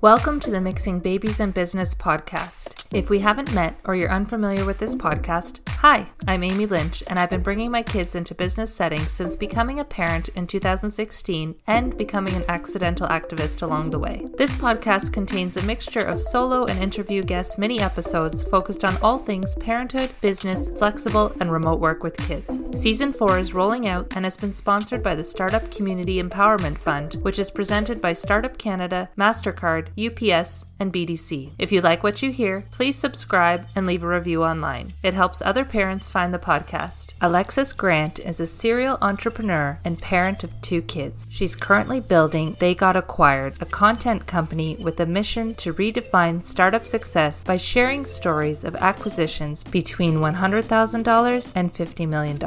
Welcome to the Mixing Babies and Business podcast. If we haven't met or you're unfamiliar with this podcast, hi, I'm Amy Lynch, and I've been bringing my kids into business settings since becoming a parent in 2016 and becoming an accidental activist along the way. This podcast contains a mixture of solo and interview guest mini episodes focused on all things parenthood, business, flexible, and remote work with kids. Season 4 is rolling out and has been sponsored by the Startup Community Empowerment Fund, which is presented by Startup Canada, MasterCard, UPS, and BDC. If you like what you hear, please subscribe and leave a review online. It helps other parents find the podcast. Alexis Grant is a serial entrepreneur and parent of two kids. She's currently building They Got Acquired, a content company with a mission to redefine startup success by sharing stories of acquisitions between $100,000 and $50 million.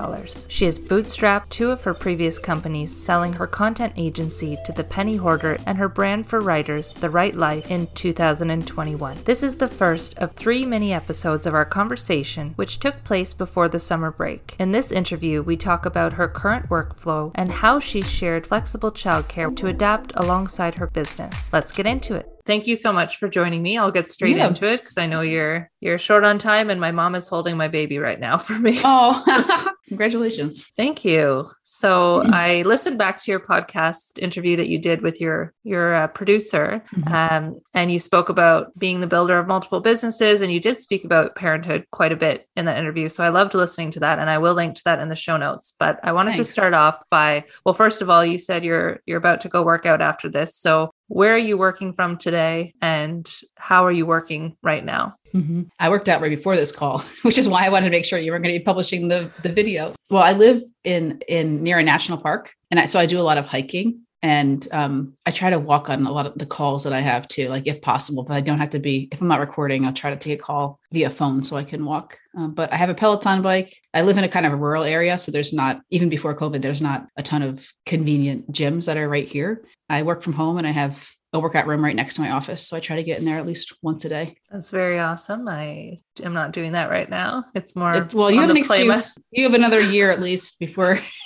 She has bootstrapped two of her previous companies, selling her content agency to the Penny Hoarder and her brand for writers, The Write Life, in 2021. This is the first of three mini episodes of our conversation, which took place before the summer break. In this interview, we talk about her current workflow and how she shared flexible childcare to adapt alongside her business. Let's get into it. Thank you so much for joining me. I'll get straight Yeah. into it because I know you're you're short on time and my mom is holding my baby right now for me. Oh, congratulations. Thank you. So I listened back to your podcast interview that you did with your your uh, producer, Mhm. um, and you spoke about being the builder of multiple businesses, and you did speak about parenthood quite a bit in that interview. So I loved listening to that, and I will link to that in the show notes. But I wanted to start off by well, first of all, you said you're you're about to go work out after this. So where are you working from today, and how are you working right now? Mhm. I worked out right before this call, which is why I wanted to make sure you were going to be publishing the, the video. Well, I live in in near a national park, and I, so I do a lot of hiking, and um, I try to walk on a lot of the calls that I have too, like if possible. But I don't have to be if I'm not recording. I'll try to take a call via phone so I can walk. Um, but I have a Peloton bike. I live in a kind of a rural area, so there's not even before COVID, there's not a ton of convenient gyms that are right here. I work from home, and I have a workout room right next to my office, so I try to get in there at least once a day. That's very awesome. I am not doing that right now. It's more It's- well, you have an the play my- excuse. You have another year at least before.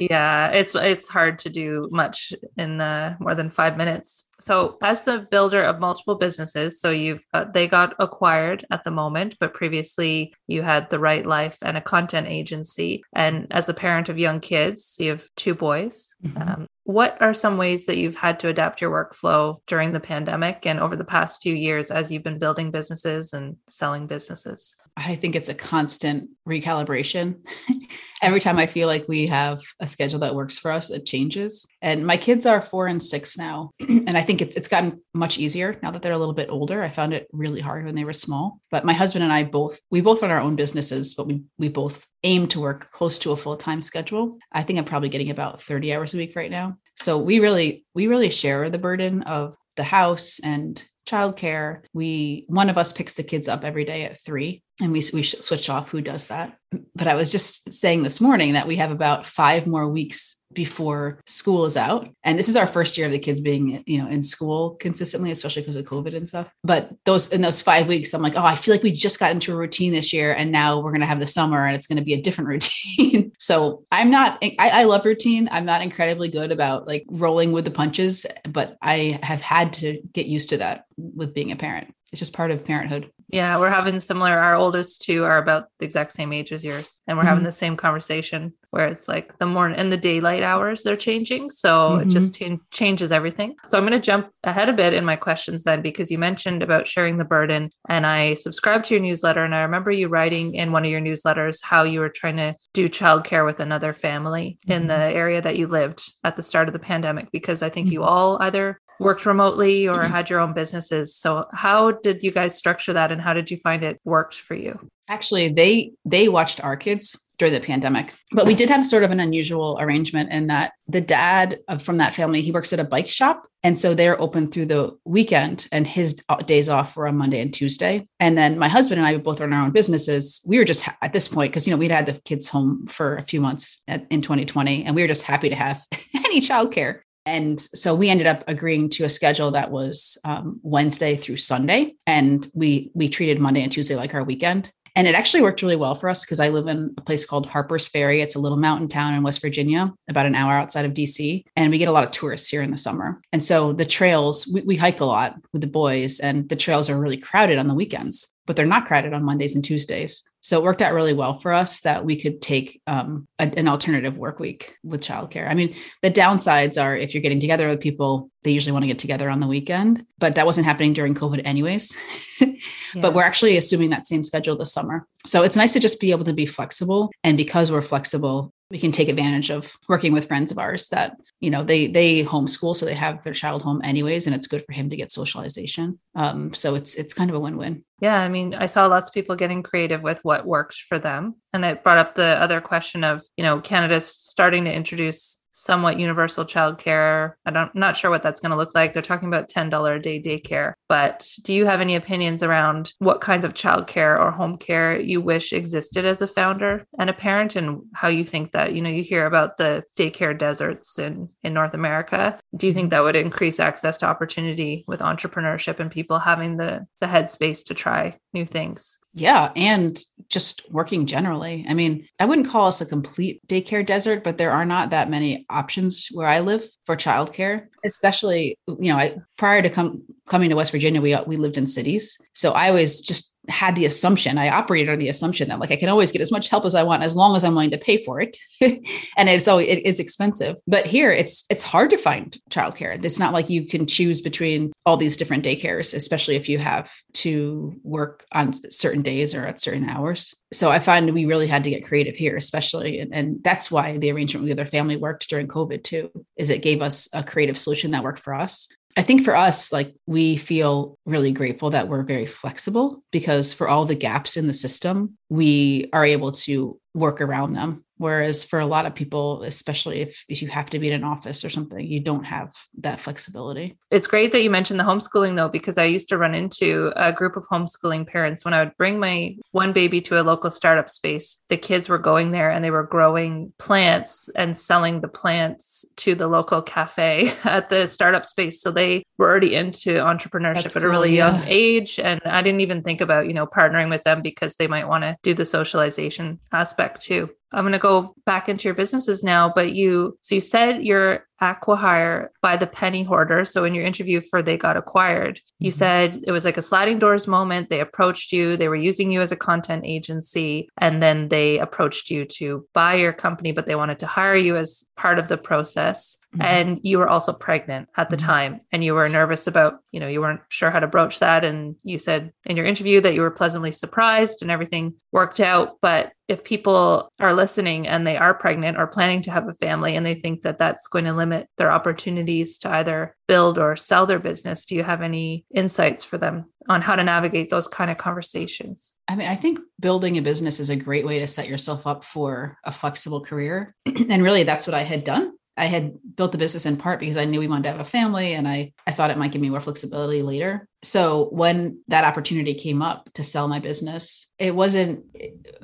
yeah it's it's hard to do much in uh, more than five minutes so as the builder of multiple businesses so you've uh, they got acquired at the moment but previously you had the write life and a content agency. And as the parent of young kids you have two boys. Mhm. um, what are some ways that you've had to adapt your workflow during the pandemic and over the past few years as you've been building businesses and selling businesses I think it's a constant recalibration. Every time I feel like we have a schedule that works for us, it changes. And my kids are four and six now, and I think it's it's gotten much easier now that they're a little bit older. I found it really hard when they were small. But my husband and I both we both run our own businesses, but we we both aim to work close to a full time schedule. I think I'm probably getting about 30 hours a week right now. So we really we really share the burden of the house and childcare. We one of us picks the kids up every day at three, and we we switch off who does that. But I was just saying this morning that we have about five more weeks before school is out, and this is our first year of the kids being you know in school consistently, especially because of COVID and stuff. But those in those five weeks, I'm like, oh, I feel like we just got into a routine this year, and now we're gonna have the summer, and it's gonna be a different routine. so I'm not. I, I love routine. I'm not incredibly good about like rolling with the punches, but I have had to get used to that with being a parent. It's just part of parenthood. Yeah, we're having similar. Our oldest two are about the exact same age as yours, and we're having the same conversation where it's like the morning and the daylight hours they're changing, so it Mhm. just cha- changes everything. So I'm going to jump ahead a bit in my questions then, because you mentioned about sharing the burden, and I subscribed to your newsletter, and I remember you writing in one of your newsletters how you were trying to do childcare with another family in Mhm. the area that you lived at the start of the pandemic, because I think you Mhm. all either worked remotely or had your own businesses. So how did you guys structure that and how did you find it worked for you? Actually, they they watched our kids during the pandemic, but we did have sort of an unusual arrangement in that the dad of, from that family he works at a bike shop, and so they're open through the weekend, and his days off were on Monday and Tuesday. And then my husband and I both run our own businesses. We were just ha- at this point because you know we'd had the kids home for a few months at, in 2020, and we were just happy to have any childcare. And so we ended up agreeing to a schedule that was um, Wednesday through Sunday, and we we treated Monday and Tuesday like our weekend. And it actually worked really well for us because I live in a place called Harper's Ferry. It's a little mountain town in West Virginia, about an hour outside of DC. And we get a lot of tourists here in the summer. And so the trails, we, we hike a lot with the boys, and the trails are really crowded on the weekends but they're not crowded on Mondays and Tuesdays. So it worked out really well for us that we could take um, a, an alternative work week with childcare. I mean, the downsides are if you're getting together with people, they usually want to get together on the weekend, but that wasn't happening during COVID, anyways. yeah. But we're actually assuming that same schedule this summer. So it's nice to just be able to be flexible. And because we're flexible, we can take advantage of working with friends of ours that you know they they homeschool so they have their child home anyways and it's good for him to get socialization. Um, so it's it's kind of a win-win. Yeah i mean i saw lots of people getting creative with what worked for them. And it brought up the other question of you know canada's starting to introduce somewhat universal childcare. I don't not sure what that's going to look like. They're talking about $10 a day daycare. But do you have any opinions around what kinds of childcare or home care you wish existed as a founder and a parent and how you think that, you know, you hear about the daycare deserts in in North America. Do you think that would increase access to opportunity with entrepreneurship and people having the the headspace to try new things? Yeah, and just working generally. I mean, I wouldn't call us a complete daycare desert, but there are not that many options where I live for childcare, especially, you know, I, prior to come coming to West Virginia, we we lived in cities. So I always just had the assumption, I operated on the assumption that like I can always get as much help as I want as long as I'm willing to pay for it. and it's always it is expensive. But here it's it's hard to find childcare. It's not like you can choose between all these different daycares, especially if you have to work on certain days or at certain hours. So I find we really had to get creative here, especially and, and that's why the arrangement with the other family worked during COVID too, is it gave us a creative solution that worked for us. I think for us, like we feel really grateful that we're very flexible because for all the gaps in the system, we are able to work around them Whereas for a lot of people, especially if, if you have to be in an office or something, you don't have that flexibility. It's great that you mentioned the homeschooling though, because I used to run into a group of homeschooling parents when I would bring my one baby to a local startup space. The kids were going there and they were growing plants and selling the plants to the local cafe at the startup space. So they were already into entrepreneurship That's at cool, a really yeah. young age. And I didn't even think about, you know, partnering with them because they might want to do the socialization aspect too. I'm going to go back into your businesses now, but you, so you said you're acquihire by the penny hoarder. So in your interview for They Got Acquired, you mm-hmm. said it was like a sliding doors moment. They approached you, they were using you as a content agency, and then they approached you to buy your company, but they wanted to hire you as part of the process. Mm-hmm. And you were also pregnant at the mm-hmm. time and you were nervous about, you know, you weren't sure how to broach that. And you said in your interview that you were pleasantly surprised and everything worked out. But if people are listening and they are pregnant or planning to have a family and they think that that's going to limit their opportunities to either build or sell their business, do you have any insights for them on how to navigate those kind of conversations? I mean, I think building a business is a great way to set yourself up for a flexible career. and really, that's what I had done. I had built the business in part because I knew we wanted to have a family and I, I thought it might give me more flexibility later. So when that opportunity came up to sell my business, it wasn't,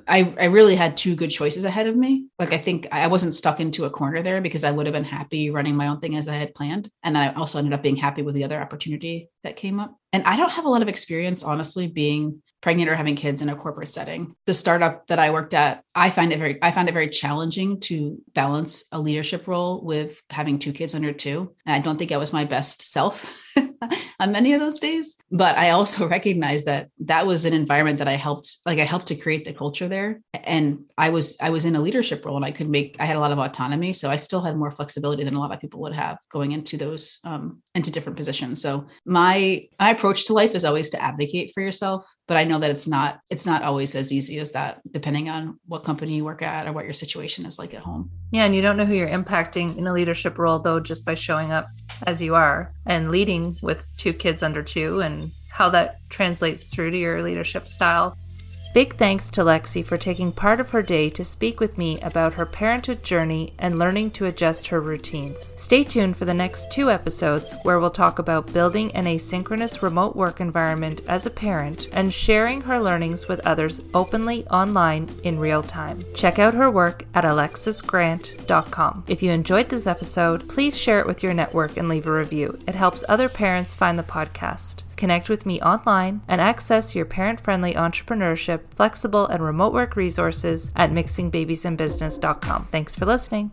I, I really had two good choices ahead of me. Like I think I wasn't stuck into a corner there because I would have been happy running my own thing as I had planned. And then I also ended up being happy with the other opportunity that came up. And I don't have a lot of experience, honestly, being pregnant or having kids in a corporate setting. The startup that I worked at, I find it very I found it very challenging to balance a leadership role with having two kids under two. And I don't think I was my best self on many of those days. But I also recognize that that was an environment that I helped, like I helped to create the culture there. And I was, I was in a leadership role and I could make, I had a lot of autonomy. So I still had more flexibility than a lot of people would have going into those, um, into different positions. So my, my approach to life is always to advocate for yourself, but I know that it's not, it's not always as easy as that, depending on what company you work at or what your situation is like at home. Yeah. And you don't know who you're impacting in a leadership role though, just by showing up as you are and leading with two kids under two and how that translates through to your leadership style. Big thanks to Lexi for taking part of her day to speak with me about her parenthood journey and learning to adjust her routines. Stay tuned for the next two episodes where we'll talk about building an asynchronous remote work environment as a parent and sharing her learnings with others openly online in real time. Check out her work at alexisgrant.com. If you enjoyed this episode, please share it with your network and leave a review. It helps other parents find the podcast. Connect with me online and access your parent friendly entrepreneurship, flexible, and remote work resources at mixingbabiesandbusiness.com. Thanks for listening.